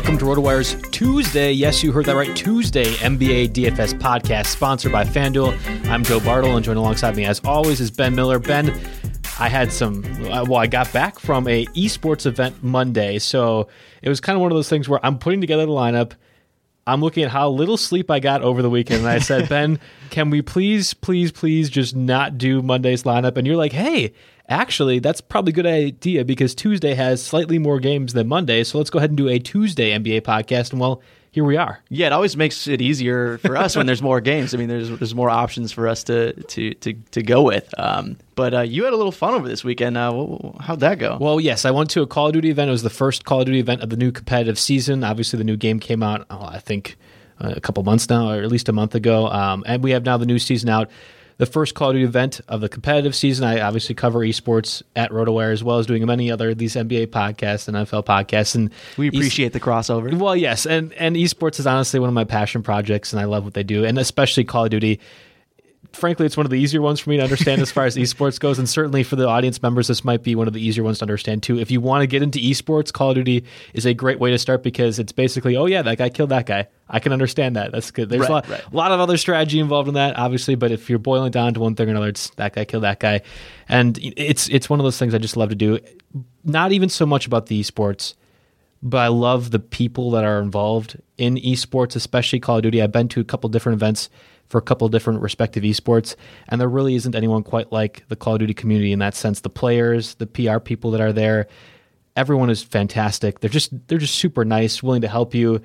Welcome to RotoWire's Tuesday. Yes, you heard that right. Tuesday NBA DFS podcast sponsored by FanDuel. I'm Joe Bartle, and joined alongside me, as always, is Ben Miller. Ben, I had some. Well, I got back from a esports event Monday, so it was kind of one of those things where I'm putting together the lineup. I'm looking at how little sleep I got over the weekend, and I said, Ben, can we please, please, please just not do Monday's lineup? And you're like, hey, actually, that's probably a good idea because Tuesday has slightly more games than Monday. So let's go ahead and do a Tuesday NBA podcast. And well, here we are. Yeah, it always makes it easier for us when there's more games. I mean, there's there's more options for us to to to, to go with. Um, but uh, you had a little fun over this weekend. Uh, wh- wh- how'd that go? Well, yes, I went to a Call of Duty event. It was the first Call of Duty event of the new competitive season. Obviously, the new game came out, oh, I think, uh, a couple months now, or at least a month ago. Um, and we have now the new season out. The first Call of Duty event of the competitive season. I obviously cover esports at RotoWire as well as doing many other these NBA podcasts and NFL podcasts. And we appreciate the crossover. well, yes, and and esports is honestly one of my passion projects, and I love what they do, and especially Call of Duty. Frankly, it's one of the easier ones for me to understand as far as esports goes, and certainly for the audience members, this might be one of the easier ones to understand too. If you want to get into esports, Call of Duty is a great way to start because it's basically, oh yeah, that guy killed that guy. I can understand that. That's good. There's Right, a, lot, right. a lot of other strategy involved in that, obviously, but if you're boiling down to one thing or another, it's that guy killed that guy, and it's it's one of those things I just love to do. Not even so much about the esports but I love the people that are involved in esports, especially Call of Duty. I've been to a couple different events for a couple different respective esports, and there really isn't anyone quite like the Call of Duty community in that sense. The players, the PR people that are there, everyone is fantastic. They're just they're just super nice, willing to help you.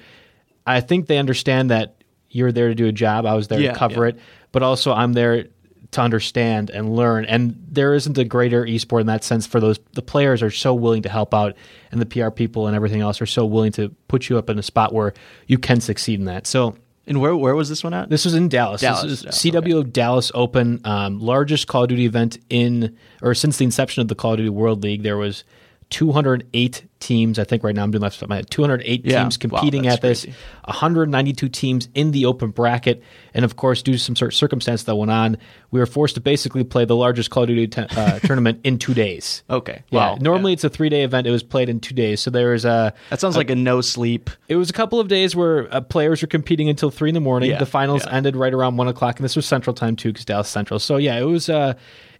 I think they understand that you're there to do a job. I was there Yeah, to cover yeah. it, but also I'm there to understand and learn. And there isn't a greater esport in that sense for those. The players are so willing to help out, and the PR people and everything else are so willing to put you up in a spot where you can succeed in that. So And where where was this one at? this was in Dallas. Dallas, This is CWL Dallas Open, um, largest Call of Duty event in or since the inception of the Call of Duty World League. There was 208 teams. I think right now I'm doing left of my 208 Yeah. teams competing that's at this. crazy. 192 teams in the open bracket, and of course, due to some sort of circumstance that went on, we were forced to basically play the largest Call of Duty te- uh, tournament in two days. Okay. Yeah. Wow. Normally it's a three day event. It was played in two days. So there was a. That sounds like a no sleep. It was a couple of days where uh, players were competing until three in the morning. Yeah, the finals yeah. ended right around one o'clock, and this was Central Time too, because Dallas Central. So yeah, it was. Uh,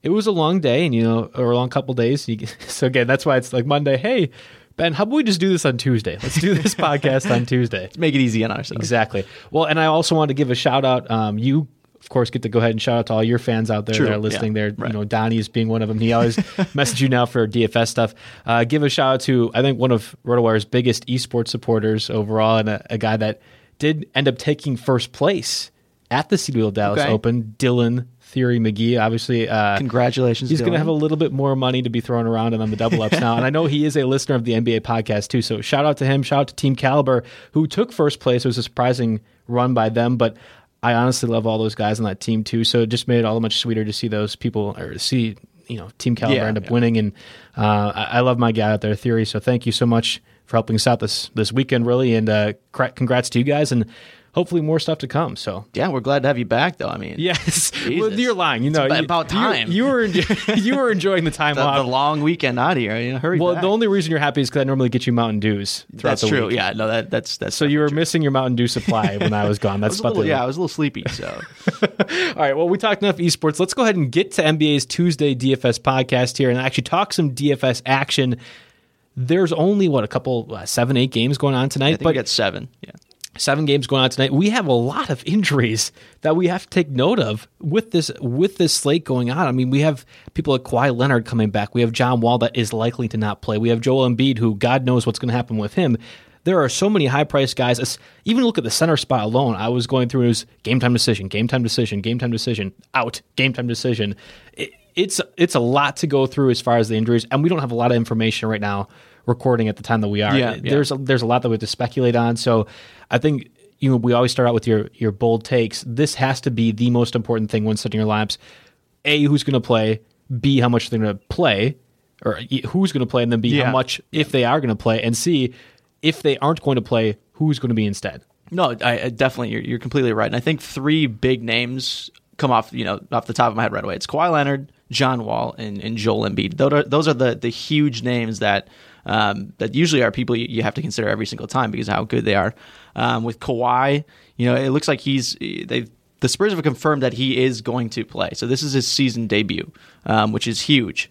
it was a long day, and you know, or a long couple days. You, so again, that's why it's like Monday. Hey, Ben, how about we just do this on Tuesday? Let's do this podcast on Tuesday. Let's make it easy on ourselves. Exactly. Well, and I also wanted to give a shout out. Um, you, of course, get to go ahead and shout out to all your fans out there True, that are listening. yeah, there, right. you know, Donnie's being one of them. He always message you now for DFS stuff. Uh, give a shout out to I think one of RotoWire's biggest esports supporters overall, and a, a guy that did end up taking first place at the CDL Dallas Okay. Open. Dylan Theory McGee, obviously. Uh, Congratulations. He's going to have a little bit more money to be thrown around and on the double ups now. And I know he is a listener of the NBA podcast too. So shout out to him. Shout out to Team Kaliber, who took first place. It was a surprising run by them, but I honestly love all those guys on that team too. So it just made it all the much sweeter to see those people or see, you know, Team Kaliber Yeah, end up yeah. winning. And uh, I, I love my guy out there, Theory. So thank you so much for helping us out this this weekend, really. And uh, congrats to you guys. And hopefully more stuff to come. So Yeah, we're glad to have you back, though. I mean, Yes, well, you're lying. You know, about- about you- time. You, were you were enjoying the time the, the long weekend out here. You know, hurry well, back. the only reason you're happy is because I normally get you Mountain Dews. Throughout that's true. week. Yeah, no, that that's that's. So you were missing your Mountain Dew supply when I was gone. I That's was about little, yeah, I was a little sleepy. So All right. Well, we talked enough esports. Let's go ahead and get to NBA's Tuesday DFS podcast here and actually talk some DFS action. There's only what a couple, uh, seven, eight games going on tonight, I think but we got seven. Yeah. Seven games going on tonight. We have a lot of injuries that we have to take note of with this with this slate going on. I mean, we have people like Kawhi Leonard coming back. We have John Wall that is likely to not play. We have Joel Embiid, who God knows what's going to happen with him. There are so many high priced guys. Even look at the center spot alone. I was going through it was game time decision, game time decision, game time decision, out, game time decision. It, it's it's a lot to go through as far as the injuries, and we don't have a lot of information right now. Recording at the time that we are, Yeah, yeah. there's a, there's a lot that we have to speculate on. So I think you know we always start out with your your bold takes. This has to be the most important thing when setting your lineups. A, who's going to play? B, how much they're going to play, or who's going to play, and then B, Yeah. how much if they are going to play, and C, if they aren't going to play, who's going to be instead. No, I, I definitely you're, you're completely right, and I think three big names come off you know off the top of my head right away. It's Kawhi Leonard, John Wall, and, and Joel Embiid. Those are those are the the huge names that um, that usually are people you, you have to consider every single time because how good they are. Um, with Kawhi, you know, it looks like he's they the Spurs have confirmed that he is going to play. So this is his season debut, um, which is huge.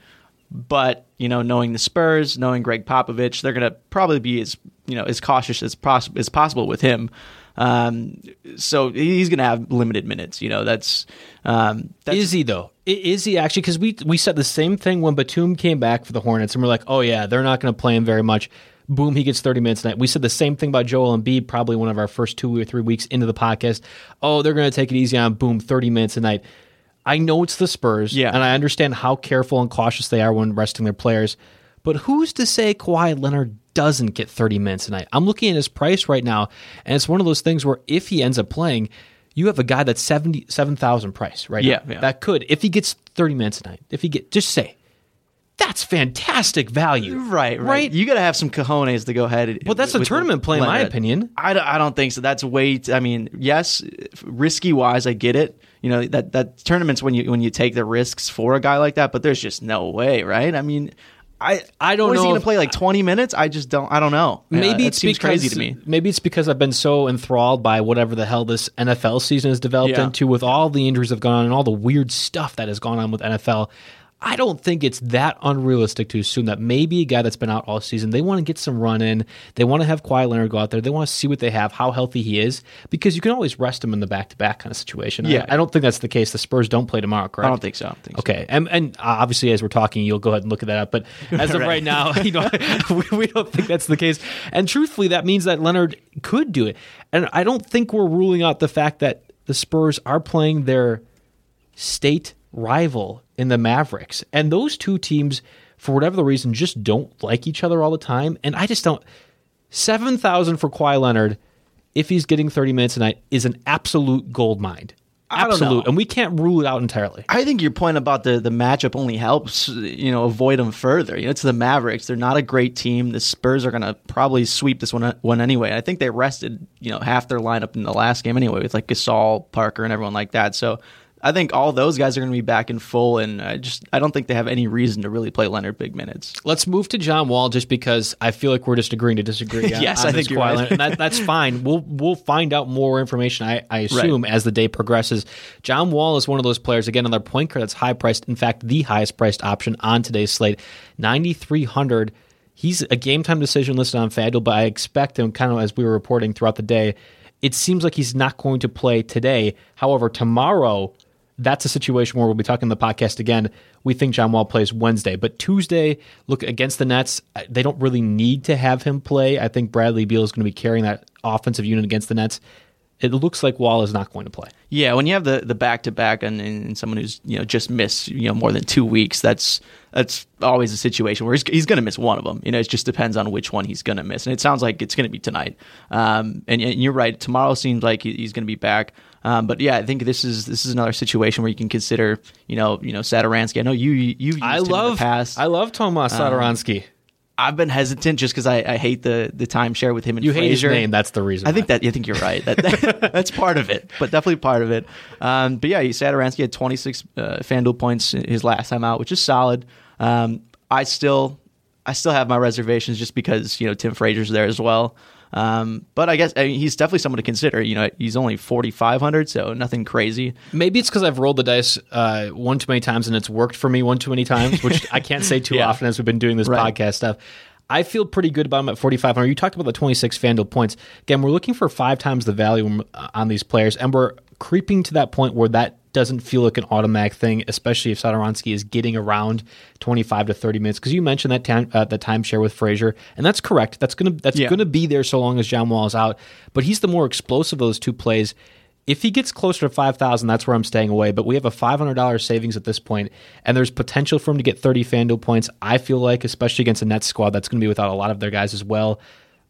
But you know, knowing the Spurs, knowing Gregg Popovich, they're going to probably be as you know as cautious as, pos- as possible with him. Um, so he's going to have limited minutes. You know, that's, um, that's Is he though? Is he actually? Because we we said the same thing when Batum came back for the Hornets, and we're like, oh yeah, they're not going to play him very much. Boom, he gets 30 minutes a night. We said the same thing about Joel Embiid, probably one of our first two or three weeks into the podcast. Oh, they're going to take it easy on Boom, 30 minutes a night. I know it's the Spurs, Yeah. and I understand how careful and cautious they are when resting their players. But who's to say Kawhi Leonard doesn't get 30 minutes a night? I'm looking at his price right now, and it's one of those things where if he ends up playing, you have a guy that's 77,000 price right Yeah, now. yeah. That could, if he gets 30 minutes a night, if he get, just say, that's fantastic value. Right, right. You got to have some cojones to go ahead. and- Well, that's a tournament play, in my opinion. I don't, I don't think so. That's way. T- I mean, yes, risky wise, I get it. You know that that tournaments when you when you take the risks for a guy like that, but there's just no way, right? I mean, I I don't know. Is he going to play like 20 minutes? I just don't. I don't know. Maybe Yeah, it's it seems because, crazy to me. Maybe it's because I've been so enthralled by whatever the hell this NFL season has developed Yeah. into with all the injuries that have gone on and all the weird stuff that has gone on with NFL. I don't think it's that unrealistic to assume that maybe a guy that's been out all season, they want to get some run in. They want to have Kawhi Leonard go out there. They want to see what they have, how healthy he is, because you can always rest him in the back to back kind of situation. I- Yeah. I, don't think that's the case. The Spurs don't play tomorrow, correct? I don't think so. Don't think so. Okay, and and uh, obviously, as we're talking, you'll go ahead and look at that up. But as of Right. right now, you know, we, we don't think that's the case. And truthfully, that means that Leonard could do it. And I don't think we're ruling out the fact that the Spurs are playing their state rival in the Mavericks, and those two teams, for whatever the reason, just don't like each other all the time. And I just don't. Seven thousand for Kawhi Leonard, if he's getting thirty minutes a night, is an absolute gold mine. absolute, and we can't rule it out entirely. I think your point about the the matchup only helps you know avoid them further. You know, it's the Mavericks. They're not a great team. The Spurs are going to probably sweep this one one anyway. I think they rested you know half their lineup in the last game anyway with like Gasol, Parker, and everyone like that. So I think all those guys are going to be back in full, and I just I don't think they have any reason to really play Leonard big minutes. Let's move to John Wall, just because I feel like we're just agreeing to disagree. on- Yes, on I think you're right. And that, that's fine. We'll we'll find out more information. I, I assume as the day progresses. John Wall is one of those players. Again, another point guard that's high priced. In fact, the highest priced option on today's slate, ninety three hundred. He's a game time decision listed on FanDuel, but I expect him kind of as we were reporting throughout the day. It seems like he's not going to play today. However, tomorrow that's a situation where we'll be talking in the podcast again. We think John Wall plays Wednesday, but Tuesday, look against the Nets, they don't really need to have him play. I think Bradley Beal is going to be carrying that offensive unit against the Nets. It looks like Wall is not going to play. Yeah, when you have the the back to back and, someone who's you know just missed you know more than two weeks, that's that's always a situation where he's, he's going to miss one of them. You know, it just depends on which one he's going to miss, and it sounds like it's going to be tonight. Um, and, and you're right, tomorrow seems like he- he's going to be back. Um, but yeah, I think this is this is another situation where you can consider you know you know Satoransky. I know you you used I him in love the past. I love Tomas Satoransky. I've been hesitant just because I, I hate the the timeshare with him and you hate his name, that's the reason. I think that I think you're right. That, that- that's part of it, but definitely part of it. Um, but yeah, Satoransky had 26 uh, FanDuel points his last time out, which is solid. Um, I still I still have my reservations just because you know Tim Frazier's there as well. Um, but I guess I mean, he's definitely someone to consider. You know, he's only 4,500, so nothing crazy. Maybe it's because I've rolled the dice uh, one too many times and it's worked for me one too many times, which I can't say too Yeah. often as we've been doing this Right. podcast stuff. I feel pretty good about him at 4,500. You talked about the 26 FanDuel points. Again, we're looking for five times the value uh, on these players, and we're creeping to that point where that doesn't feel like an automatic thing, especially if Satoransky is getting around 25 to 30 minutes. Because you mentioned that time, uh, the timeshare with Frazier, and that's correct. That's gonna that's Yeah. gonna be there so long as John Wall is out. But he's the more explosive of those two plays. If he gets closer to 5,000, that's where I'm staying away. But we have a $500 savings at this point, and there's potential for him to get 30 FanDuel points. I feel like, especially against a Nets squad that's going to be without a lot of their guys as well.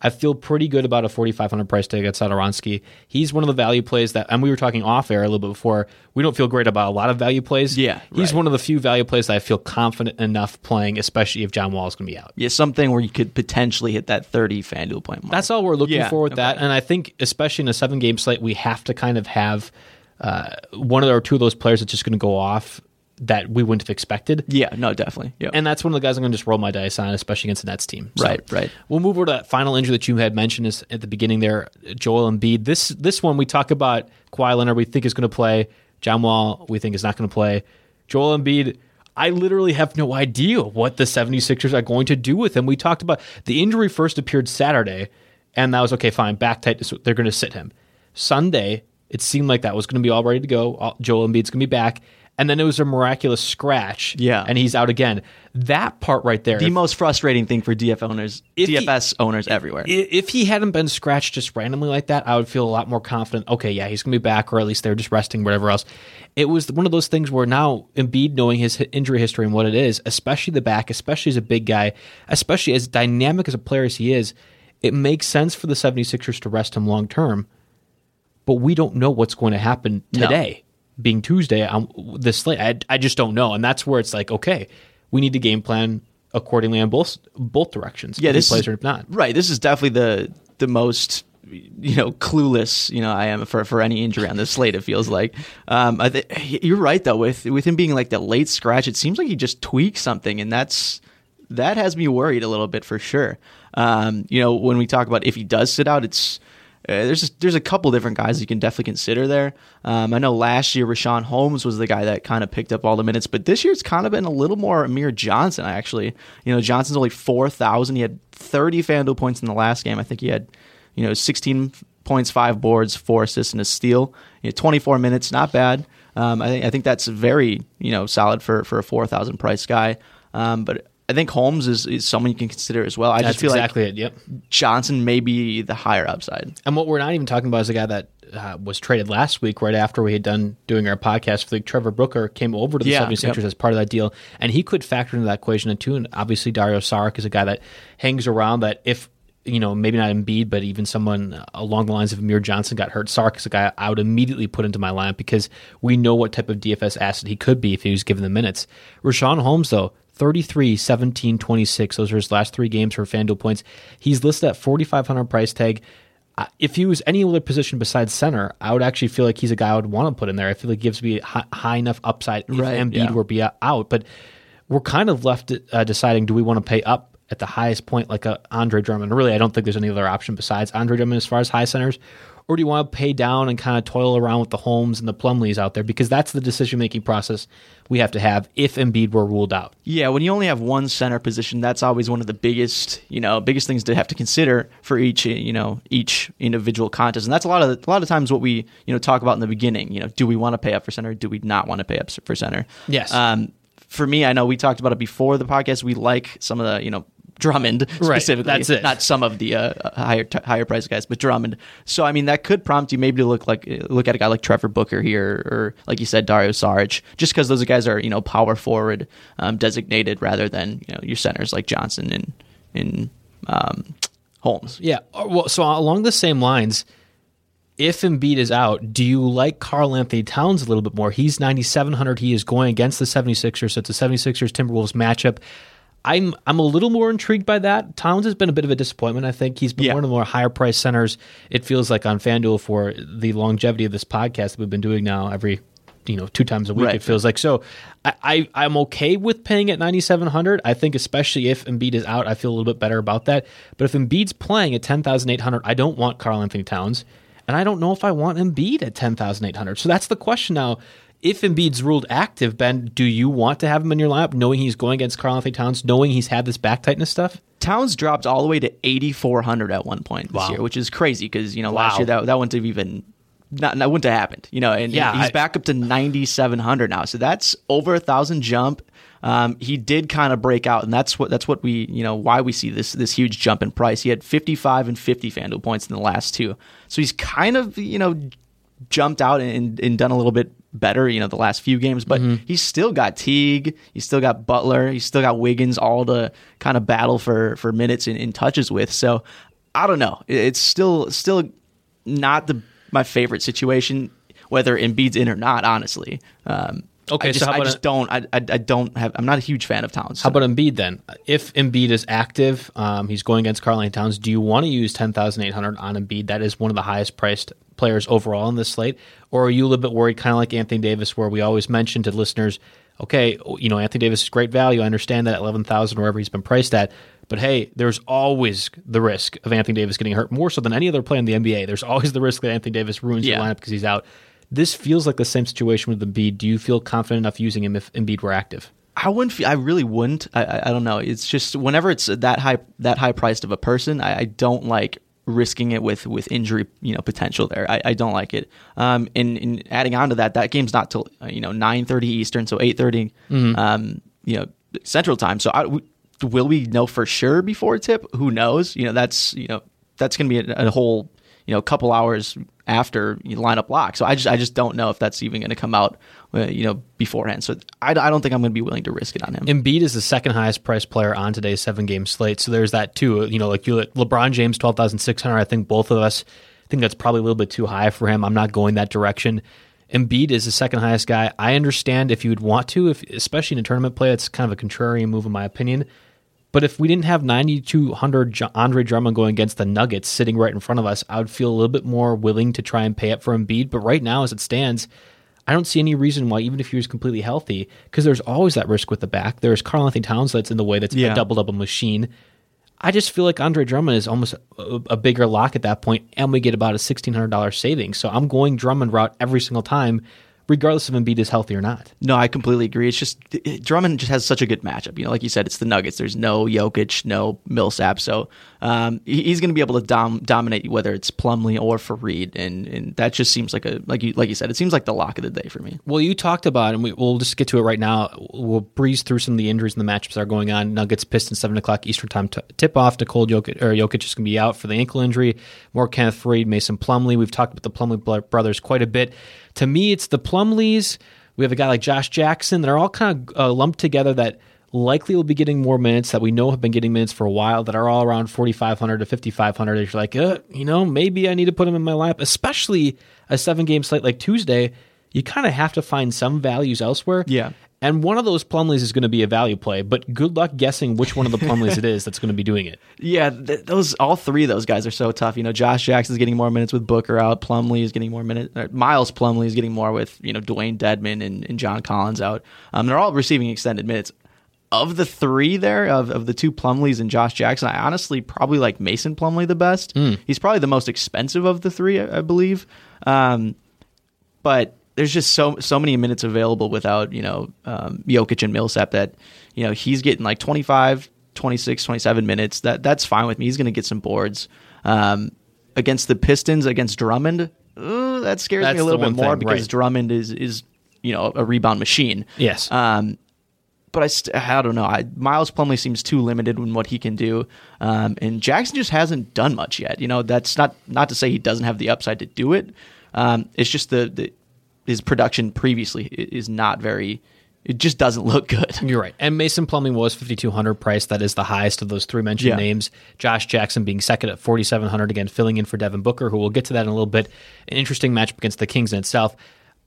I feel pretty good about a 4,500 price tag at Satoransky. He's one of the value plays that, and we were talking off air a little bit before. We don't feel great about a lot of value plays. Yeah, he's right. one of the few value plays that I feel confident enough playing, especially if John Wall is going to be out. Yeah, something where you could potentially hit that 30 FanDuel point mark. That's all we're looking Yeah, for with that. And I think, especially in a seven game slate, we have to kind of have uh, one of or two of those players that's just going to go off that we wouldn't have expected. yeah, no, definitely. Yeah. And that's one of the guys I'm going to just roll my dice on, especially against the Nets team. So Right, right. We'll move over to that final injury that you had mentioned is at the beginning there, Joel Embiid. This this one we talk about Kawhi Leonard we think is going to play. John Wall we think is not going to play. Joel Embiid, I literally have no idea what the 76ers are going to do with him. We talked about the injury first appeared Saturday, and that was okay, fine, back tight. They're going to sit him. Sunday, it seemed like that was going to be all ready to go. Joel Embiid's going to be back. And then it was a miraculous scratch. Yeah. And he's out again. That part right there. the if- most frustrating thing for DF owners, If he- DFS owners everywhere. If he hadn't been scratched just randomly like that, I would feel a lot more confident. Okay, yeah, he's going to be back, or at least they're just resting, whatever else. It was one of those things where now Embiid, knowing his injury history and what it is, especially the back, especially as a big guy, especially as dynamic as a player as he is, it makes sense for the 76ers to rest him long term. But we don't know what's going to happen No. Being Tuesday on this slate. I, I just don't know, and that's where it's like, okay, we need to game plan accordingly on both both directions. yeah, this plays is, or not. Right, this is definitely the the most you know clueless you know I am for for any injury on this slate. It feels like. Um, I th- you're right though with with him being like the late scratch. It seems like he just tweaked something, and that's that has me worried a little bit for sure. Um, you know, when we talk about if he does sit out, it's uh, there's there's a couple different guys you can definitely consider there. Um, I know last year Richaun Holmes was the guy that kind of picked up all the minutes, but this year it's kind of been a little more Amir Johnson. Actually, you know, Johnson's only four thousand. He had thirty FanDuel points in the last game. I think he had you know sixteen points, five boards, four assists, and a steal. Twenty four minutes, not bad. Um, I think I think that's very you know solid for for a four thousand price guy. Um, but I think Holmes is, is someone you can consider as well. I That's just feel exactly like it. Yep. Johnson may be the higher upside. And what we're not even talking about is a guy that uh, was traded last week, right after we had done doing our podcast. For the Trevor Booker came over to the Yeah, 76ers yep. as part of that deal, and he could factor into that equation too. And obviously, Dario Saric is a guy that hangs around. That if you know, maybe not Embiid, but even someone along the lines of Amir Johnson got hurt, Saric is a guy I would immediately put into my lineup because we know what type of DFS asset he could be if he was given the minutes. Richaun Holmes, though, 33, 17, 26. Those are his last three games for FanDuel points. He's listed at 4,500 price tag. Uh, if he was any other position besides center, I would actually feel like he's a guy I would want to put in there. I feel like he gives me high, high enough upside if Right, Embiid yeah. were be out. But we're kind of left uh, deciding do we want to pay up at the highest point like a Andre Drummond? Really, I don't think there's any other option besides Andre Drummond as far as high centers. Or do you want to pay down and kind of toil around with the Holmes and the Plumlees out there? Because that's the decision making process we have to have if Embiid were ruled out. Yeah, when you only have one center position, that's always one of the biggest, you know, biggest things to have to consider for each, you know, each individual contest. And that's a lot of a lot of times what we, you know, talk about in the beginning. You know, do we want to pay up for center? Do we not want to pay up for center? Yes. Um, for me, I know we talked about it before the podcast. We like some of the, you know, Drummond Right, specifically. that's it. Not some of the uh, higher t- higher price guys, but Drummond. So I mean, that could prompt you maybe to look like look at a guy like Trevor Booker here, or like you said, Dario Saric, just because those guys are you know power forward um, designated rather than you know your centers like Johnson and and um, Holmes. Yeah. uh, Well, so along the same lines, if Embiid is out, do you like Karl Anthony Towns a little bit more? He's 9,700. He is going against the 76ers. So it's a 76ers Timberwolves matchup. I'm I'm a little more intrigued by that. Towns has been a bit of a disappointment. I think he's been Yeah. one of the more higher priced centers. It feels like on FanDuel for the longevity of this podcast that we've been doing now every you know two times a week. Right. It feels like so. I, I I'm okay with paying at 9,700. I think especially if Embiid is out, I feel a little bit better about that. But if Embiid's playing at 10,800, I don't want Karl Anthony Towns, and I don't know if I want Embiid at 10,800. So that's the question now. If Embiid's ruled active, Ben, do you want to have him in your lineup, knowing he's going against Karl Anthony Towns, knowing he's had this back tightness stuff? Towns dropped all the way to 8,400 at one point this Wow. year, which is crazy because you know Wow. last year that that wouldn't have even not that wouldn't have happened. You know, and Yeah, he's I- back up to 9,700 now, so that's over a thousand jump. Um, he did kind of break out, and that's what that's what we you know why we see this this huge jump in price. He had 55 and 50 FanDuel points in the last two, so he's kind of you know jumped out and, and done a little bit better, you know, the last few games. But he's still got Teague, he's still got Butler, he's still got Wiggins, all to kind of battle for for minutes and, and touches with. So I don't know. It's still still not the my favorite situation, whether Embiid's in or not. Honestly, um, Okay, I so just, how I just a- don't. I, I I don't have. I'm not a huge fan of Towns. How about Embiid then? If Embiid is active, um, he's going against Karl Anthony Towns. Do you want to use ten thousand eight hundred on Embiid? That is one of the highest priced players overall in this slate. Or are you a little bit worried, kind of like Anthony Davis, where we always mention to listeners, okay, you know Anthony Davis is great value. I understand that at eleven thousand, wherever he's been priced at. But hey, there's always the risk of Anthony Davis getting hurt more so than any other player in the NBA. There's always the risk that Anthony Davis ruins your Yeah. lineup because he's out. This feels like the same situation with Embiid. Do you feel confident enough using him if Embiid were active? I wouldn't. Feel, I really wouldn't. I, I I don't know. It's just whenever it's that high that high priced of a person, I, I don't like risking it with with injury you know potential there. I, I don't like it. Um, and, and adding on to that, that game's not till uh, you know nine thirty Eastern, so eight Um, you know Central Time. So I, will we know for sure before tip? Who knows? You know that's you know that's going to be a, a whole you know couple hours after you line up lock. So I just I just don't know if that's even going to come out uh, you know beforehand. So I, I don't think I'm going to be willing to risk it on him. Embiid is the second highest priced player on today's seven game slate. So there's that too. You know, like you, LeBron James, 12,600. I think both of us think that's probably a little bit too high for him. I'm not going that direction. Embiid is the second highest guy. I understand if you would want to, if especially in a tournament play, it's kind of a contrarian move in my opinion. But if we didn't have 9,200 Andre Drummond going against the Nuggets sitting right in front of us, I would feel a little bit more willing to try and pay up for Embiid. But right now, as it stands, I don't see any reason why, even if he was completely healthy, because there's always that risk with the back. There's Karl Anthony Towns that's in the way that's Yeah. a double double machine. I just feel like Andre Drummond is almost a, a bigger lock at that point, and we get about a $1,600 savings. So I'm going Drummond route every single time, regardless if Embiid is healthy or not. No, I completely agree. It's just Drummond just has such a good matchup. You know, like you said, it's the Nuggets. There's no Jokic, no Millsap, so um, he's going to be able to dom- dominate whether it's Plumlee or Faried, and and that just seems like a like you like you said, it seems like the lock of the day for me. Well, you talked about, and we, we'll just get to it right now. We'll breeze through some of the injuries and the matchups that are going on. Nuggets, Pistons, seven o'clock Eastern time t- tip off. Nikola Jokic or Jokic is going to be out for the ankle injury. More Kenneth Faried, Mason Plumlee. We've talked about the Plumlee brothers quite a bit. To me, it's the Plumlees. We have a guy like Josh Jackson that are all kind of uh, lumped together. That likely will be getting more minutes that we know have been getting minutes for a while that are all around 4,500 to 5,500. You're like, uh, you know, maybe I need to put him in my lap, especially a seven game slate like Tuesday. You kind of have to find some values elsewhere. Yeah. And one of those Plumlees is going to be a value play, but good luck guessing which one of the Plumlees it is that's going to be doing it. Yeah, th- those all three of those guys are so tough. You know, Josh Jackson's getting more minutes with Booker out. Plumlee is getting more minutes. Miles Plumlee is getting more with you know Dewayne Dedmon and, and John Collins out. Um, they're all receiving extended minutes. Of the three there, of, of the two Plumlees and Josh Jackson, I honestly probably like Mason Plumlee the best. He's probably the most expensive of the three, I, I believe. Um, but there's just so so many minutes available without you know um, Jokic and Millsap that you know he's getting like 25, 26, 27 minutes. That that's fine with me. He's going to get some boards um, against the Pistons against Drummond. Uh, that scares That's me a little bit more thing, because right. Drummond is is you know a rebound machine. Yes. Um, but I, st- I don't know. I, Miles Plumlee seems too limited in what he can do, um, and Jackson just hasn't done much yet. You know, that's not not to say he doesn't have the upside to do it. Um, it's just the, the his production previously is not very. It just doesn't look good. You're right. And Mason Plumlee was 5200 price. That is the highest of those three mentioned Yeah. names. Josh Jackson being second at 4700 again filling in for Devin Booker who we'll get to that in a little bit. An interesting matchup against the Kings in itself.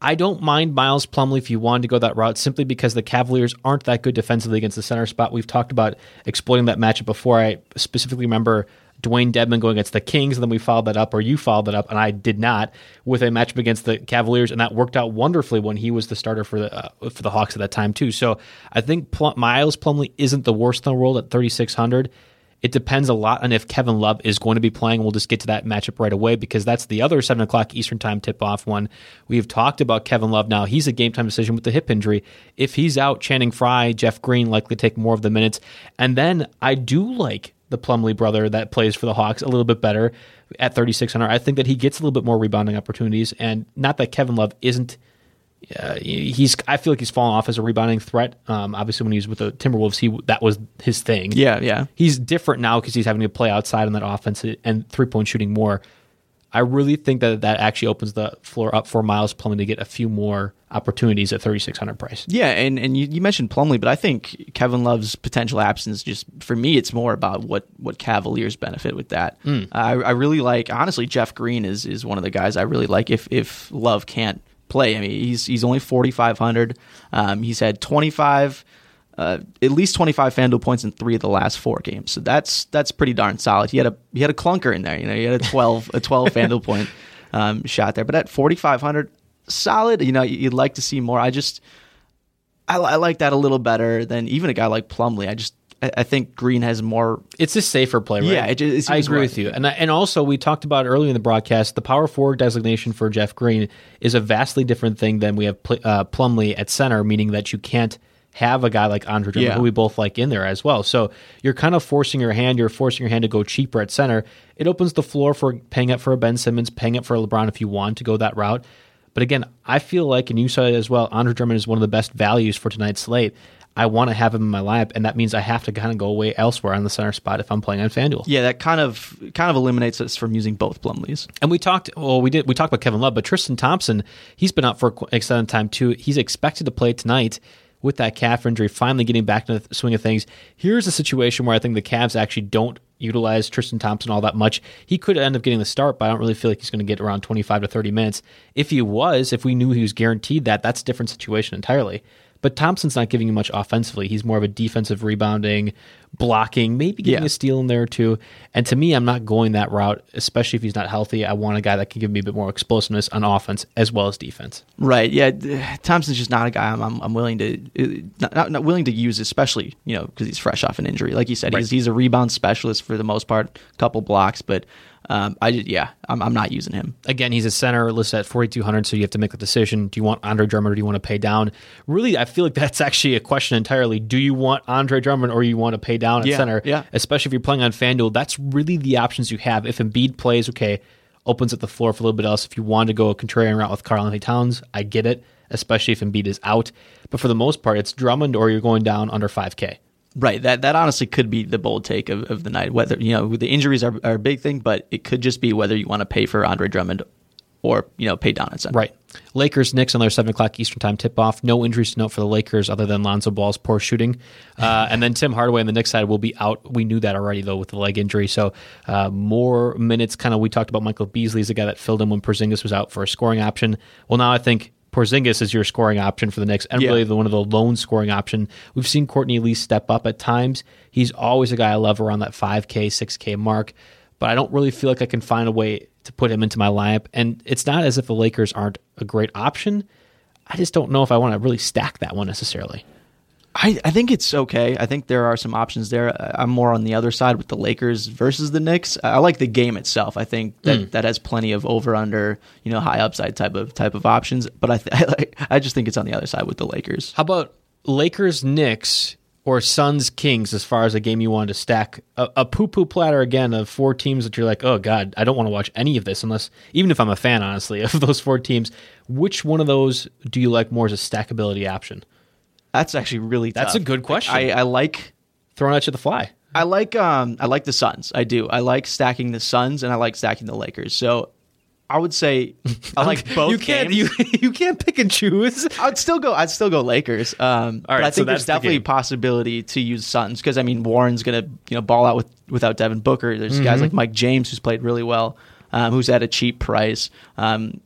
I don't mind Miles Plumlee if you wanted to go that route simply because the Cavaliers aren't that good defensively against the center spot. We've talked about exploiting that matchup before. I specifically remember Dewayne Dedmon going against the Kings, and then we followed that up, or you followed that up, and I did not, with a matchup against the Cavaliers, and that worked out wonderfully when he was the starter for the uh, for the Hawks at that time too. So I think Pl- Miles Plumlee isn't the worst in the world at 3600. It depends a lot on if Kevin Love is going to be playing. We'll just get to that matchup right away because that's the other seven o'clock Eastern time tip off one. We've talked about Kevin Love now. He's a game time decision with the hip injury. If he's out, Channing Frye, Jeff Green likely take more of the minutes. And then I do like the Plumlee brother that plays for the Hawks a little bit better at 3,600. I think that he gets a little bit more rebounding opportunities. And not that Kevin Love isn't uh, he's I feel like he's fallen off as a rebounding threat. Um, obviously, when he was with the Timberwolves, he that was his thing. Yeah, yeah. He's different now because he's having to play outside on that offense and three point shooting more. I really think that that actually opens the floor up for Miles Plumlee to get a few more opportunities at 3600 price. Yeah, and, and you, you mentioned Plumlee, but I think Kevin Love's potential absence just for me, it's more about what what Cavaliers benefit with that. I, I really like honestly, Jeff Green is is one of the guys I really like. If if Love can't play, I mean, he's he's only forty five hundred. Um, he's had twenty five. Uh, at least 25 FanDuel points in three of the last four games, so that's that's pretty darn solid. He had a he had a clunker in there, you know, he had a 12 a 12 FanDuel point um, shot there, but at 4,500, solid. You know, you'd like to see more. I just I, I like that a little better than even a guy like Plumlee. I just I, I think Green has more. It's a safer play, right? Yeah, it it I agree right. with you. And I, and also we talked about earlier in the broadcast, the power forward designation for Jeff Green is a vastly different thing than we have Pl- uh, Plumlee at center, meaning that you can't have a guy like Andre Drummond, Yeah. who we both like in there as well. So you're kind of forcing your hand. You're forcing your hand to go cheaper at center. It opens the floor for paying up for a Ben Simmons, paying up for a LeBron if you want to go that route. But again, I feel like, and you said it as well, Andre Drummond is one of the best values for tonight's slate. I want to have him in my lineup, and that means I have to kind of go away elsewhere on the center spot if I'm playing on FanDuel. Yeah, that kind of kind of eliminates us from using both Plumlees. And we talked. Well, we did. We talked about Kevin Love, but Tristan Thompson, he's been out for an extended time too. He's expected to play tonight with that calf injury, finally getting back to the swing of things. Here's a situation where I think the Cavs actually don't utilize Tristan Thompson all that much. He could end up getting the start, but I don't really feel like he's going to get around 25 to 30 minutes. If he was, if we knew he was guaranteed that, that's a different situation entirely. But Thompson's not giving you much offensively. He's more of a defensive rebounding, blocking, maybe getting Yeah. a steal in there too. And to me, I'm not going that route, especially if he's not healthy. I want a guy that can give me a bit more explosiveness on offense as well as defense. Right. Yeah. Thompson's just not a guy I'm, I'm, I'm willing to uh, not, not, not willing to use, especially you know because he's fresh off an injury. Like you said, he's he's a rebound specialist for the most part, couple blocks, but um, I yeah, I'm, I'm not using him. Again, he's a center listed at 4,200, so you have to make the decision. Do you want Andre Drummond or do you want to pay down? Really, I feel like that's actually a question entirely. Do you want Andre Drummond or you want to pay down at Yeah, center? yeah. Especially if you're playing on FanDuel, that's really the options you have. If Embiid plays, okay, opens up the floor for a little bit else. If you want to go a contrarian route with Karl Anthony Towns, I get it, especially if Embiid is out. But for the most part, it's Drummond or you're going down under 5K. Right. That that honestly could be the bold take of, of the night. Whether you know the injuries are, are a big thing, but it could just be whether you want to pay for Andre Drummond or you know pay center. Right. Lakers Knicks another seven o'clock Eastern time tip off. No injuries to note for the Lakers other than Lonzo Ball's poor shooting, uh, and then Tim Hardaway on the Knicks side will be out. We knew that already though with the leg injury, so uh, more minutes. Kind of we talked about Michael Beasley as the guy that filled in when Porzingis was out for a scoring option. Well, now I think. Porzingis is your scoring option for the Knicks, and Yeah. really the, one of the lone scoring option. We've seen Courtney Lee step up at times. He's always a guy I love around that 5K, 6K mark, but I don't really feel like I can find a way to put him into my lineup. And it's not as if the Lakers aren't a great option. I just don't know if I want to really stack that one necessarily. I, I think it's okay. I think there are some options there. I'm more on the other side with the Lakers versus the Knicks. I like the game itself. I think that mm. that has plenty of over under, you know, high upside type of type of options. But I th- I, like, I just think it's on the other side with the Lakers. How about Lakers, Knicks, or Suns, Kings as far as a game you wanted to stack? A, a poo poo platter again of four teams that you're like, oh, God, I don't want to watch any of this unless, even if I'm a fan, honestly, of those four teams. Which one of those do you like more as a stackability option? That's actually really That's tough. a good question. I, I like Throwing at you the fly. I like um I like the Suns. I do. I like stacking the Suns and I like stacking the Lakers. So I would say I like both. you can't games. you you can't pick and choose. I'd still go. I'd still go Lakers. Um, All right, but I so think that's there's the definitely a possibility to use Suns because I mean Warren's gonna you know ball out with without Devin Booker. There's Mm-hmm. guys like Mike James who's played really well, um, who's at a cheap price. Um,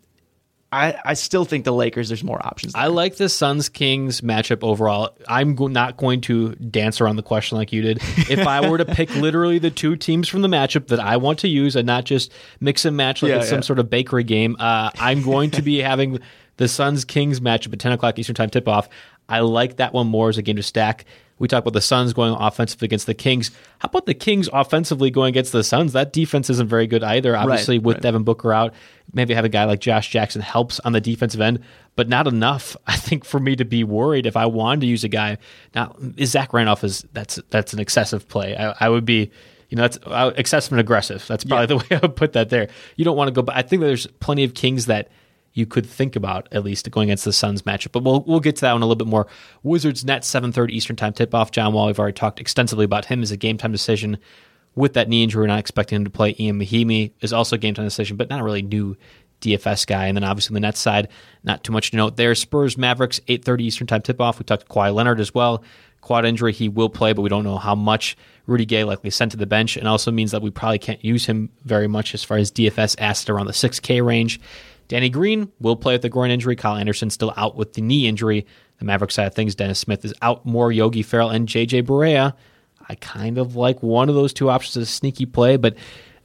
I I still think the Lakers. There's more options. I like the Suns Kings matchup overall. I'm go- not going to dance around the question like you did. If I were to pick literally the two teams from the matchup that I want to use and not just mix and match like Yeah, it's some sort of bakery game, uh, I'm going to be having the Suns Kings matchup at 10 o'clock Eastern Time tip off. I like that one more as a game to stack. We talk about the Suns going offensively against the Kings. How about the Kings offensively going against the Suns? That defense isn't very good either. Obviously, with right. Devin Booker out, maybe have a guy like Josh Jackson helps on the defensive end, but not enough. I think for me to be worried if I wanted to use a guy. Now, is Zach Randolph is that's that's an excessive play. I, I would be. You know, that's uh, excessive and aggressive. That's probably the way I would put that there. You don't want to go, but I think there's plenty of Kings that you could think about at least going against the Suns matchup. But we'll we'll get to that one a little bit more. Wizards Nets seven thirty Eastern time tip off. John Wall, we've already talked extensively about him as a game time decision. With that knee injury, we're not expecting him to play. Ian Mahinmi is also a game time decision, but not a really new DFS guy. And then obviously on the Nets side, not too much to note there. Spurs Mavericks eight thirty Eastern time tip off. We talked to Kawhi Leonard as well. Quad injury, he will play, but we don't know how much. Rudy Gay likely sent to the bench, and also means that we probably can't use him very much as far as DFS asset around the 6K range. Danny Green will play with the groin injury. Kyle Anderson still out with the knee injury. The Maverick side of things, Dennis Smith is out more. Yogi Ferrell and JJ Barea. I kind of like one of those two options as a sneaky play, but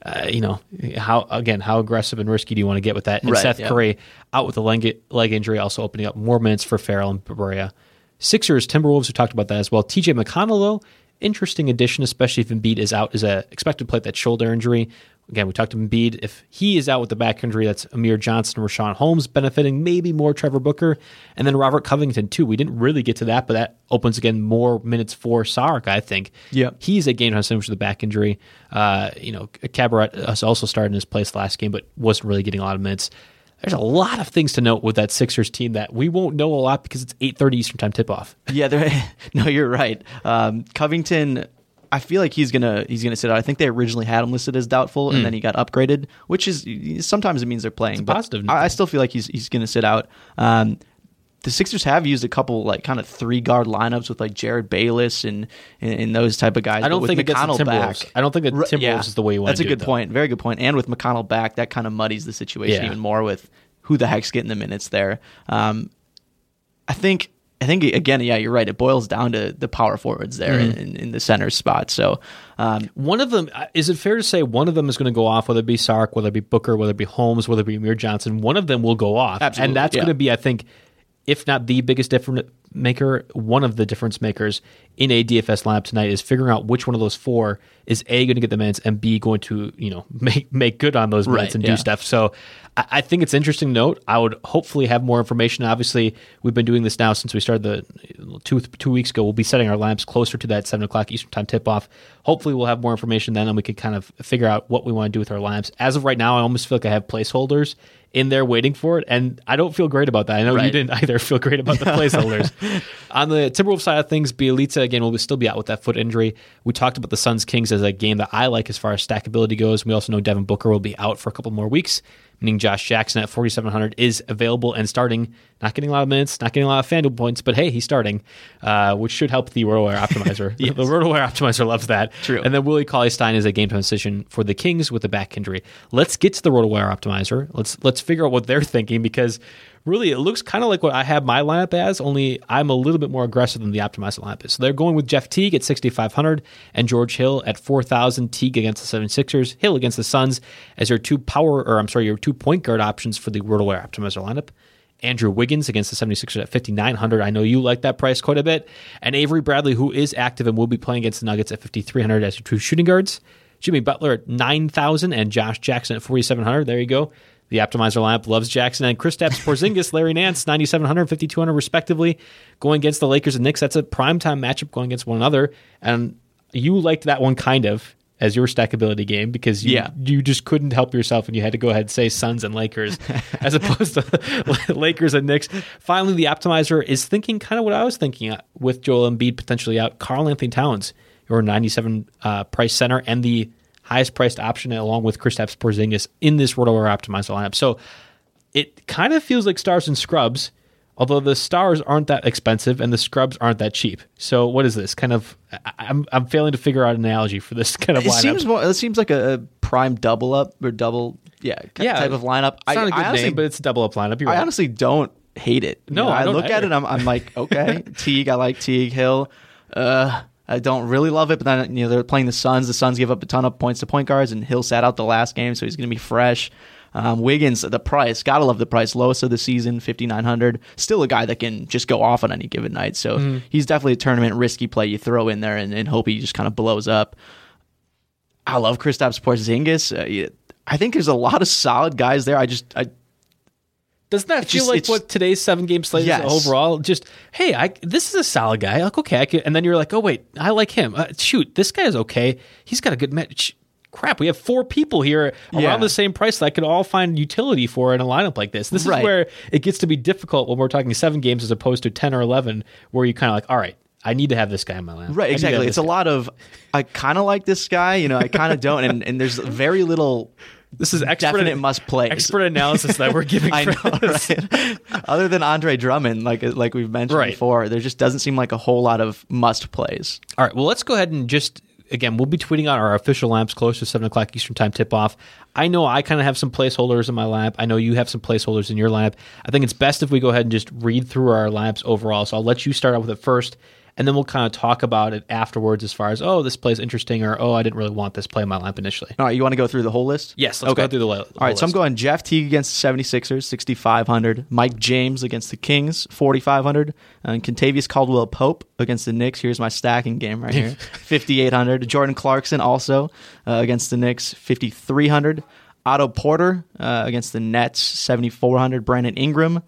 uh, you know how again how aggressive and risky do you want to get with that? And Right, Seth yeah. Curry out with a leg, leg injury, also opening up more minutes for Ferrell and Barea. Sixers, Timberwolves, we talked about that as well. TJ McConnell, though, interesting addition, especially if Embiid is out, is a expected play that shoulder injury. Again, we talked to Embiid. If he is out with the back injury, that's Amir Johnson, Richaun Holmes benefiting, maybe more Trevor Booker, and then Robert Covington, too. We didn't really get to that, but that opens again more minutes for Saric, I think. Yeah, He's a game time with the back injury. Uh, you know, Cabaret also started in his place last game, but wasn't really getting a lot of minutes. There's a lot of things to note with that Sixers team that we won't know a lot because it's 8:30 Eastern Time tip off. Yeah, no, you're right. Um, Covington, I feel like he's gonna he's gonna sit out. I think they originally had him listed as doubtful, and then he got upgraded, which is sometimes it means they're playing. but positive I, I still feel like he's he's gonna sit out. Um, the Sixers have used a couple like kind of three guard lineups with like Jerryd Bayless and and, and those type of guys. I don't think McConnell back, I don't think the Timberwolves is the way you want That's a good it, point. Very good point. And with McConnell back, that kind of muddies the situation Yeah. even more with who the heck's getting the minutes there. Um, I think I think again, yeah, you're right. It boils down to the power forwards there Mm-hmm. in, in the center spot. So um, One of them, uh, is it fair to say one of them is going to go off, whether it be Saric, whether it be Booker, whether it be Holmes, whether it be Amir Johnson? One of them will go off. Absolutely, And that's yeah. going to be, I think, if not the biggest difference maker, one of the difference makers in a DFS lineup tonight is figuring out which one of those four is A, going to get the minutes, and B, going to, you know, make, make good on those minutes Right, and yeah. do stuff. So I, I think it's interesting note. I would hopefully have more information. Obviously, we've been doing this now since we started the two two weeks ago. We'll be setting our lamps closer to that seven o'clock Eastern time tip off. Hopefully, we'll have more information then, and we can kind of figure out what we want to do with our lamps. As of right now, I almost feel like I have placeholders in there waiting for it, and I don't feel great about that. I know you didn't either feel great about the placeholders. On the Timberwolves side of things, Bjelica again will still be out with that foot injury. We talked about the Suns Kings as a game that I like as far as stackability goes. We also know Devin Booker will be out for a couple more weeks. Meaning Josh Jackson at 4,700 is available and starting. Not getting a lot of minutes, not getting a lot of FanDuel points, but hey, he's starting, uh, which should help the RotoWire optimizer. Yes. The RotoWire optimizer loves that. True. And then Willie Cauley Stein is a game time decision for the Kings with a back injury. Let's get to the RotoWire optimizer. Let's let's figure out what they're thinking because really it looks kind of like what I have my lineup as, only I'm a little bit more aggressive than the optimizer lineup is. So they're going with Jeff Teague at 6,500 and George Hill at 4,000. Teague against the 76ers, Hill against the Suns as your two power, or I'm sorry, your two point guard options for the World RotoWire optimizer lineup. Andrew Wiggins against the 76ers at 5,900. I know you like that price quite a bit. And Avery Bradley, who is active and will be playing against the Nuggets at 5,300 as your two shooting guards. Jimmy Butler at 9,000 and Josh Jackson at 4,700. There you go. The optimizer lineup loves Jackson and Kristaps Porzingis, Larry Nance, 9,700, 5,200 respectively, going against the Lakers and Knicks. That's a primetime matchup going against one another. And you liked that one kind of as your stackability game because you, Yeah. you just couldn't help yourself and you had to go ahead and say Suns and Lakers as opposed to Lakers and Knicks. Finally, the optimizer is thinking kind of what I was thinking uh, with Joel Embiid potentially out. Karl Anthony Towns, your 97 uh, price center and the highest priced option along with Kristaps Porzingis in this RotoWire optimizer lineup. So it kind of feels like stars and scrubs, although the stars aren't that expensive and the scrubs aren't that cheap. So what is this kind of? I- I'm I'm failing to figure out an analogy for this kind of It lineup. seems more. It seems like a, a prime double up or double, yeah, kind yeah, of type of lineup. It's not a good honestly, name, but it's a double up lineup. I honestly don't hate it. You No, know, I I, look at it. I'm, I'm like, okay, Teague. I like Teague Hill. Uh, I don't really love it, but then you know they're playing the Suns. The Suns give up a ton of points to point guards, and Hill sat out the last game, so he's going to be fresh. Um, Wiggins, the price, gotta love the price. Lowest of the season, fifty nine hundred. Still a guy that can just go off on any given night. So Mm-hmm. he's definitely a tournament risky play you throw in there and, and hope he just kind of blows up. I love Kristaps Porzingis. Uh, I think there's a lot of solid guys there. I just I Doesn't that It's feel just- like what today's seven game slate Yes. is overall? Just hey, I this is a solid guy. Like okay, I could, and then you're like, oh wait, I like him. Uh, shoot, this guy is okay. He's got a good match. Crap, we have four people here around Yeah. the same price that I could all find utility for in a lineup like this. This is where it gets to be difficult when we're talking seven games as opposed to ten or eleven, where you kind of like, all right, I need to have this guy in my lineup. Right, exactly. It's this a lot of I kind of like this guy, you know, I kind of don't, and and there's very little. This is expert definite must play. Expert analysis that we're giving. I know, right? Other than Andre Drummond, like uh, like we've mentioned Right. before, there just doesn't seem like a whole lot of must plays. All right. Well, let's go ahead and just again, we'll be tweeting out our official lamps close to seven o'clock Eastern time tip off. I know I kind of have some placeholders in my lab. I know you have some placeholders in your lab. I think it's best if we go ahead and just read through our labs overall. So I'll let you start out with it first, and then we'll kind of talk about it afterwards as far as oh, this play is interesting, or oh, I didn't really want this play in my lab initially. All right, you want to go through the whole list? Yes, let's go through the li- All right, whole so I'm going Jeff Teague against the 76ers, 6,500. Mike James against the Kings, 4,500. And Kentavious Caldwell Pope against the Knicks. Here's my stacking game right here, 5,800. Jordan Clarkson also uh, against the Knicks, 5,300. Otto Porter uh, against the Nets, 7,400. Brandon Ingram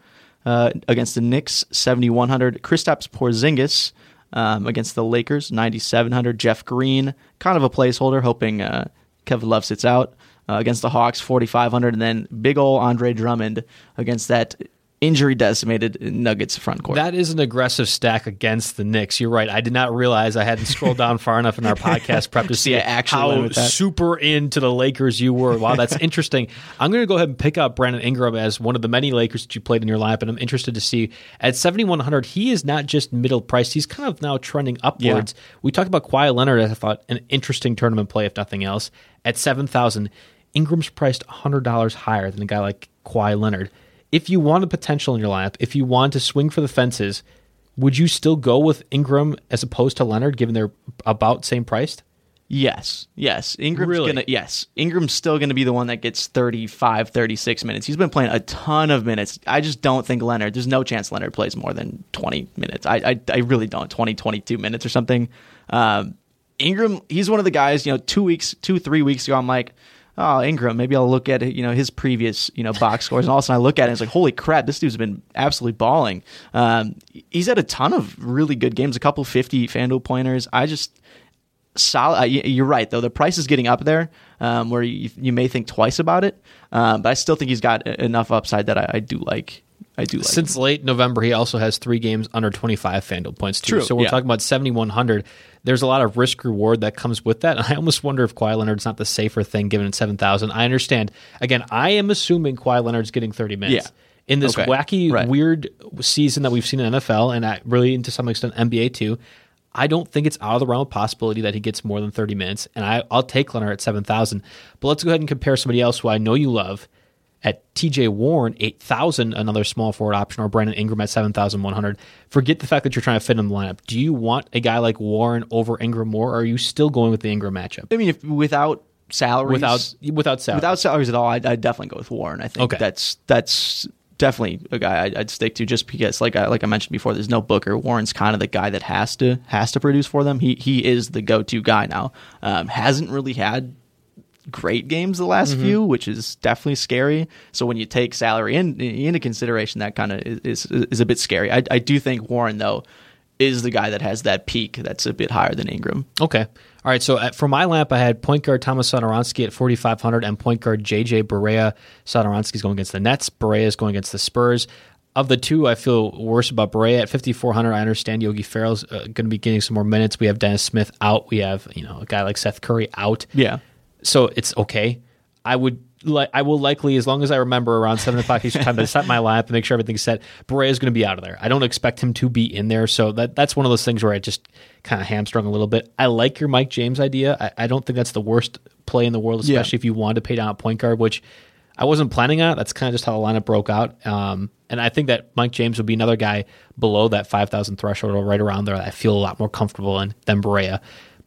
uh, against the Knicks, 7,100. Kristaps Porzingis um, against the Lakers, 9,700. Jeff Green, kind of a placeholder, hoping uh, Kevin Love sits out uh, against the Hawks, 4,500. And then big ol' Andre Drummond against that injury decimated Nuggets front court. That is an aggressive stack against the Knicks. You're right. I did not realize I hadn't scrolled down far enough in our podcast prep to see actually how super into the Lakers you were. Wow, that's interesting. I'm going to go ahead and pick up Brandon Ingram as one of the many Lakers that you played in your lineup, and I'm interested to see at 7,100. He is not just middle priced; he's kind of now trending upwards. We talked about Kawhi Leonard as I thought an interesting tournament play, if nothing else. At 7,000, Ingram's priced $100 higher than a guy like Kawhi Leonard. If you want a potential in your lineup, if you want to swing for the fences, would you still go with Ingram as opposed to Leonard, given they're about same priced? Yes, yes. Ingram's Really? gonna yes. Ingram's still gonna be the one that gets 35, 36 minutes. He's been playing a ton of minutes. I just don't think Leonard. There's no chance Leonard plays more than 20 minutes. I I, I really don't. 20, 22 minutes or something. Um, Ingram, he's one of the guys. You know, two weeks, two three weeks ago, I'm like. Oh, Ingram. Maybe I'll look at you know his previous you know box scores, and all of a sudden I look at it and it's like, holy crap, this dude's been absolutely balling. Um, he's had a ton of really good games, a couple fifty Fanduel pointers. I just solid. Uh, you're right, though. The price is getting up there um, where you, you may think twice about it. Um, but I still think he's got enough upside that I, I do like. I do like. Since late November, he also has three games under 25 FanDuel points, too. True, so we're yeah. talking about 7,100. There's a lot of risk reward that comes with that. And I almost wonder if Kawhi Leonard's not the safer thing given at 7,000. I understand. Again, I am assuming Kawhi Leonard's getting 30 minutes. Yeah. In this Okay. wacky, Right. weird season that we've seen in NFL and I, really to some extent NBA too, I don't think it's out of the realm of possibility that he gets more than 30 minutes. And I, I'll take Leonard at 7,000. But let's go ahead and compare somebody else who I know you love at TJ Warren, 8,000, another small forward option, or Brandon Ingram at 7,100. Forget the fact that you're trying to fit in the lineup. Do you want a guy like Warren over Ingram more, or are you still going with the Ingram matchup? I mean, if without salaries, Without without salary. without salaries at all, I'd, I'd definitely go with Warren. I think Okay. that's that's definitely a guy I'd, I'd stick to just because, like I like I mentioned before, there's no Booker. Warren's kind of the guy that has to has to produce for them. He he is the go to guy now. Um, hasn't really had great games the last Mm-hmm. few, which is definitely scary. So when you take salary in, into consideration, that kind of is, is is a bit scary. I, I do think Warren though is the guy that has that peak that's a bit higher than Ingram. Okay. All right. So at, for my lamp, I had point guard Thomas Satoransky at 4,500 and point guard JJ Barea. Satoransky's going against the Nets. Barea is going against the Spurs. Of the two, I feel worse about Barea at 5,400. I understand Yogi Ferrell's uh, going to be getting some more minutes. We have Dennis Smith out. We have you know a guy like Seth Curry out. Yeah. So it's okay. I would like I will likely, as long as I remember around seven o'clock Eastern time to set my lap and make sure everything's set. Barea is going to be out of there. I don't expect him to be in there. So that that's one of those things where I just kind of hamstrung a little bit. I like your Mike James idea. I, I don't think that's the worst play in the world, Yeah. especially if you want to pay down a point guard, which I wasn't planning on. That's kind of just how the lineup broke out. Um, and I think that Mike James would be another guy below that 5,000 threshold or right around there that I feel a lot more comfortable in than Barea.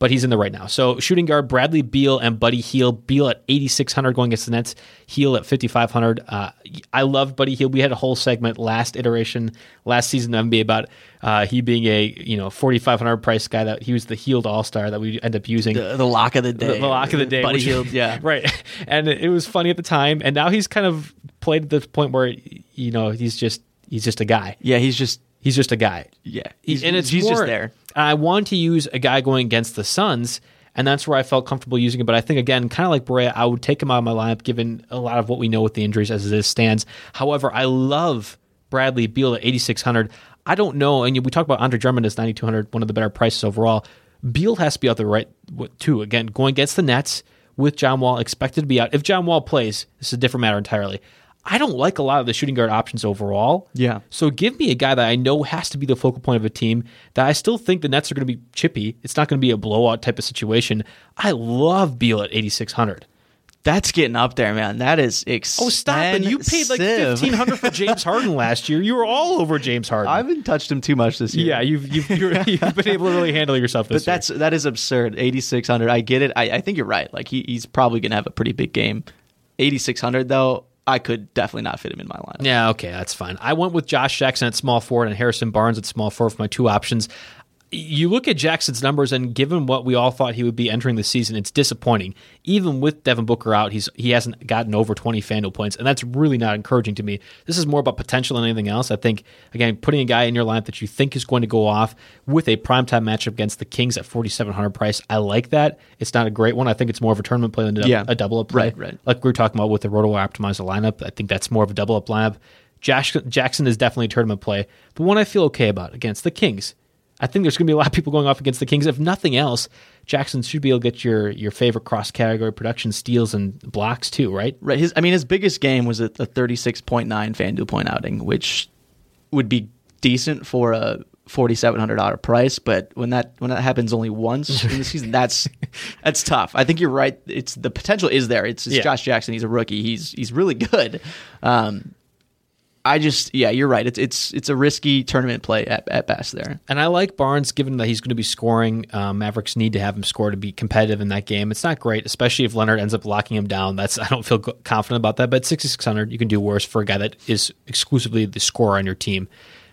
But he's in the right now. So shooting guard Bradley Beal and Buddy Hield. Beal at 8,600 going against the Nets. Hield at 5,500. Uh, I love Buddy Hield. We had a whole segment last iteration, last season of NBA about uh, he being a you know 4,500 price guy that he was the healed all star that we end up using The, the lock of the day. the, the lock of the day. Buddy Hield, yeah. right. And it was funny at the time, and now he's kind of played to the point where you know he's just he's just a guy. Yeah, he's just He's just a guy. yeah. He's, and it's he's more, just there. I want to use a guy going against the Suns, and that's where I felt comfortable using it. But I think again, kind of like Barea, I would take him out of my lineup given a lot of what we know with the injuries as it stands. However, I love Bradley Beal at 8600. I don't know, and we talk about Andre Drummond as 9200, one of the better prices overall. Beal has to be out there right too. Again, going against the Nets with John Wall expected to be out. If John Wall plays, this is a different matter entirely. I don't like a lot of the shooting guard options overall. Yeah. So give me a guy that I know has to be the focal point of a team that I still think the Nets are going to be chippy. It's not going to be a blowout type of situation. I love Beal at 8600. That's getting up there, man. That is expensive. Oh, stop it. You paid like 1500 for James Harden last year. You were all over James Harden. I haven't touched him too much this year. yeah, you've you've, you've been able to really handle yourself this but that's that is absurd. Eighty six hundred. I get it. I, I think you're right. Like he, he's probably gonna have a pretty big game. Eighty six hundred though, I could definitely not fit him in my lineup. Yeah, okay, that's fine. I went with Josh Jackson at small forward and Harrison Barnes at small forward for my two options. You look at Jackson's numbers, and given what we all thought he would be entering the season, it's disappointing. Even with Devin Booker out, he's he hasn't gotten over 20 FanDuel points, and that's really not encouraging to me. This is more about potential than anything else. I think, again, putting a guy in your lineup that you think is going to go off with a primetime matchup against the Kings at 4,700 price, I like that. It's not a great one. I think it's more of a tournament play than a, Yeah. a double up play. Right, right. Like we were talking about with the RotoWire optimizer lineup, I think that's more of a double up lineup. Jackson is definitely a tournament play, but one I feel okay about against the Kings. I think there's going to be a lot of people going off against the Kings. If nothing else, Jackson should be able to get your your favorite cross category production steals and blocks too, right? Right. His I mean his biggest game was a, a thirty six point nine FanDuel point outing, which would be decent for a forty seven hundred dollar price. But when that when that happens only once in the season, that's that's tough. I think you're right. It's the potential is there. It's, it's Yeah. Josh Jackson. He's a rookie. He's he's really good. Um, I just yeah, you're right. It's it's it's a risky tournament play at, at best there. And I like Barnes, given that he's going to be scoring. Um, Mavericks need to have him score to be competitive in that game. It's not great, especially if Leonard ends up locking him down. That's I don't feel confident about that. But 6600, you can do worse for a guy that is exclusively the scorer on your team.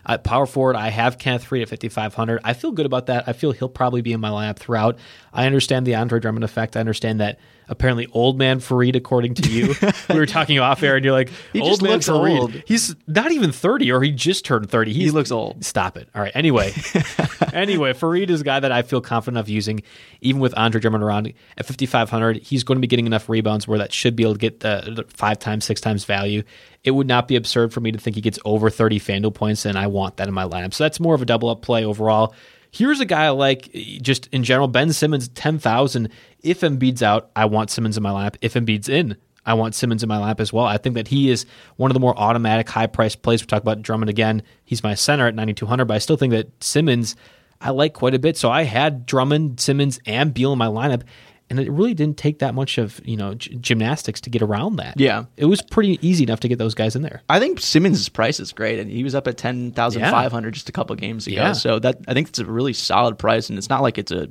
At power forward, I have Kenneth Faried at 5500. I feel good about that. I feel he'll probably be in my lineup throughout. I understand the Andre Drummond effect. I understand that apparently old man Faried, according to you. we were talking off air, and you're like, He old man looks Faried. old. He's not even 30, or he just turned 30. He's, He looks old. Stop it. All right. Anyway, anyway, Faried is a guy that I feel confident of using, even with Andre Drummond around at 5,500. He's going to be getting enough rebounds where that should be able to get the, the five times, six times value. It would not be absurd for me to think he gets over 30 FanDuel points, and I want that in my lineup. So that's more of a double up play overall. Here's a guy like eh, just in general. Ben Simmons, 10,000. If Embiid's out, I want Simmons in my lap. If Embiid's in, I want Simmons in my lap as well. I think that he is one of the more automatic, high priced plays. We talk about Drummond again. He's my center at 9,200, but I still think that Simmons, I like quite a bit. So I had Drummond, Simmons, and Beal in my lineup, and it really didn't take that much of you know g- gymnastics to get around that. Yeah. it was pretty easy enough to get those guys in there. I think Simmons' price is great, and he was up at ten thousand five hundred just a couple games ago. Yeah. So that I think it's a really solid price, and it's not like it's a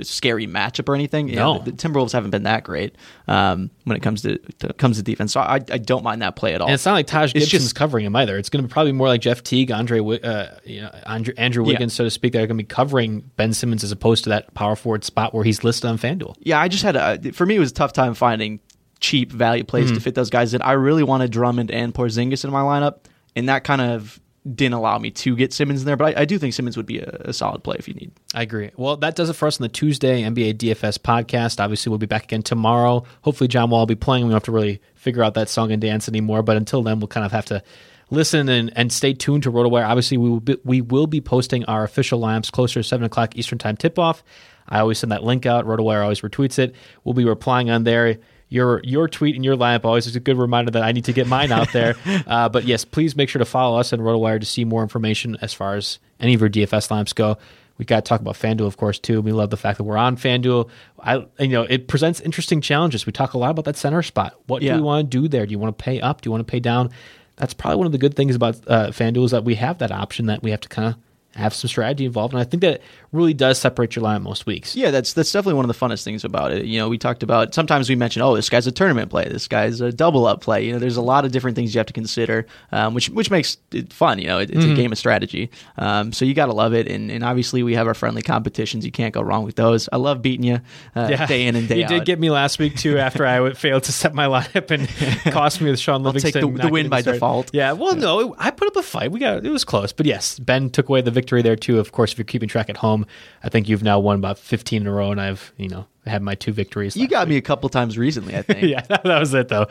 scary matchup or anything. You know, No. the, the Timberwolves haven't been that great um, when it comes to, to comes to defense. So I, I don't mind that play at all. And it's not like Taj It's Gibson's just- covering him either. It's going to be probably more like Jeff Teague, Andre, uh, you know, Andrew, Andrew Yeah. Wiggins, so to speak. That are going to be covering Ben Simmons as opposed to that power forward spot where he's listed on FanDuel. Yeah, I just had a for me it was a tough time finding cheap value plays Hmm. to fit those guys in. I really wanted Drummond and Porzingis in my lineup, and that kind of didn't allow me to get Simmons in there. But I, I do think Simmons would be a, a solid play if you need. I agree. Well, that does it for us on the Tuesday NBA DFS podcast. Obviously, we'll be back again tomorrow. Hopefully, John Wall will be playing. We don't have to really figure out that song and dance anymore. But until then, we'll kind of have to listen and, and stay tuned to RotoWire. Obviously, we will be, we will be posting our official lineups closer to 7 o'clock Eastern Time tip off. I always send that link out. RotoWire always retweets it. We'll be replying on there. Your your tweet and your lineup always is a good reminder that I need to get mine out there. uh, but yes, please make sure to follow us on RotoWire to see more information as far as any of your DFS lineups go. We got to talk about FanDuel, of course, too. We love the fact that we're on FanDuel. I, you know, it presents interesting challenges. We talk a lot about that center spot. What Yeah. do we want to do there? Do you want to pay up? Do you want to pay down? That's probably one of the good things about uh, FanDuel is that we have that option that we have to kind of have some strategy involved. And I think that really does separate your line most weeks. Yeah, that's that's definitely one of the funnest things about it. You know, we talked about sometimes we mention, oh, this guy's a tournament play, this guy's a double up play. You know, there's a lot of different things you have to consider, um, which which makes it fun. You know, it, it's a game of strategy. Um, so you got to love it, and, and obviously we have our friendly competitions. You can't go wrong with those. I love beating you uh, day in and day you out. You did get me last week too after I failed to set my lineup and cost me with Shaun Livingston. I'll take the- the win by started. default. Yeah, well, no, I put up a fight. We got it was close, but yes, Ben took away the victory there too. Of course, if you're keeping track at home, I think you've now won about 15 in a row, and I've you know had my two victories. you got week. me a couple times recently, I think. yeah, that was it though.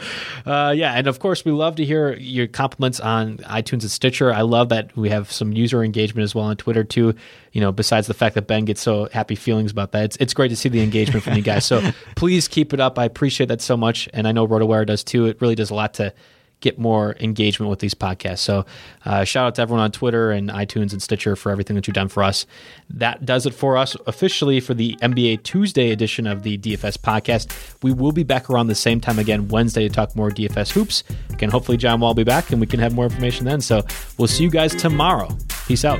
Uh, yeah, and of course, we love to hear your compliments on iTunes and Stitcher. I love that we have some user engagement as well on Twitter too. You know, besides the fact that Ben gets so happy feelings about that, it's, it's great to see the engagement from you guys. So please keep it up. I appreciate that so much, and I know RotoWire does too. It really does a lot to get more engagement with these podcasts. So, uh, shout out to everyone on Twitter and iTunes and Stitcher for everything that you've done for us. That does it for us officially for the NBA Tuesday edition of the DFS podcast. We will be back around the same time again Wednesday to talk more DFS hoops. Again, hopefully John Wall will be back and we can have more information then. So, we'll see you guys tomorrow. Peace out.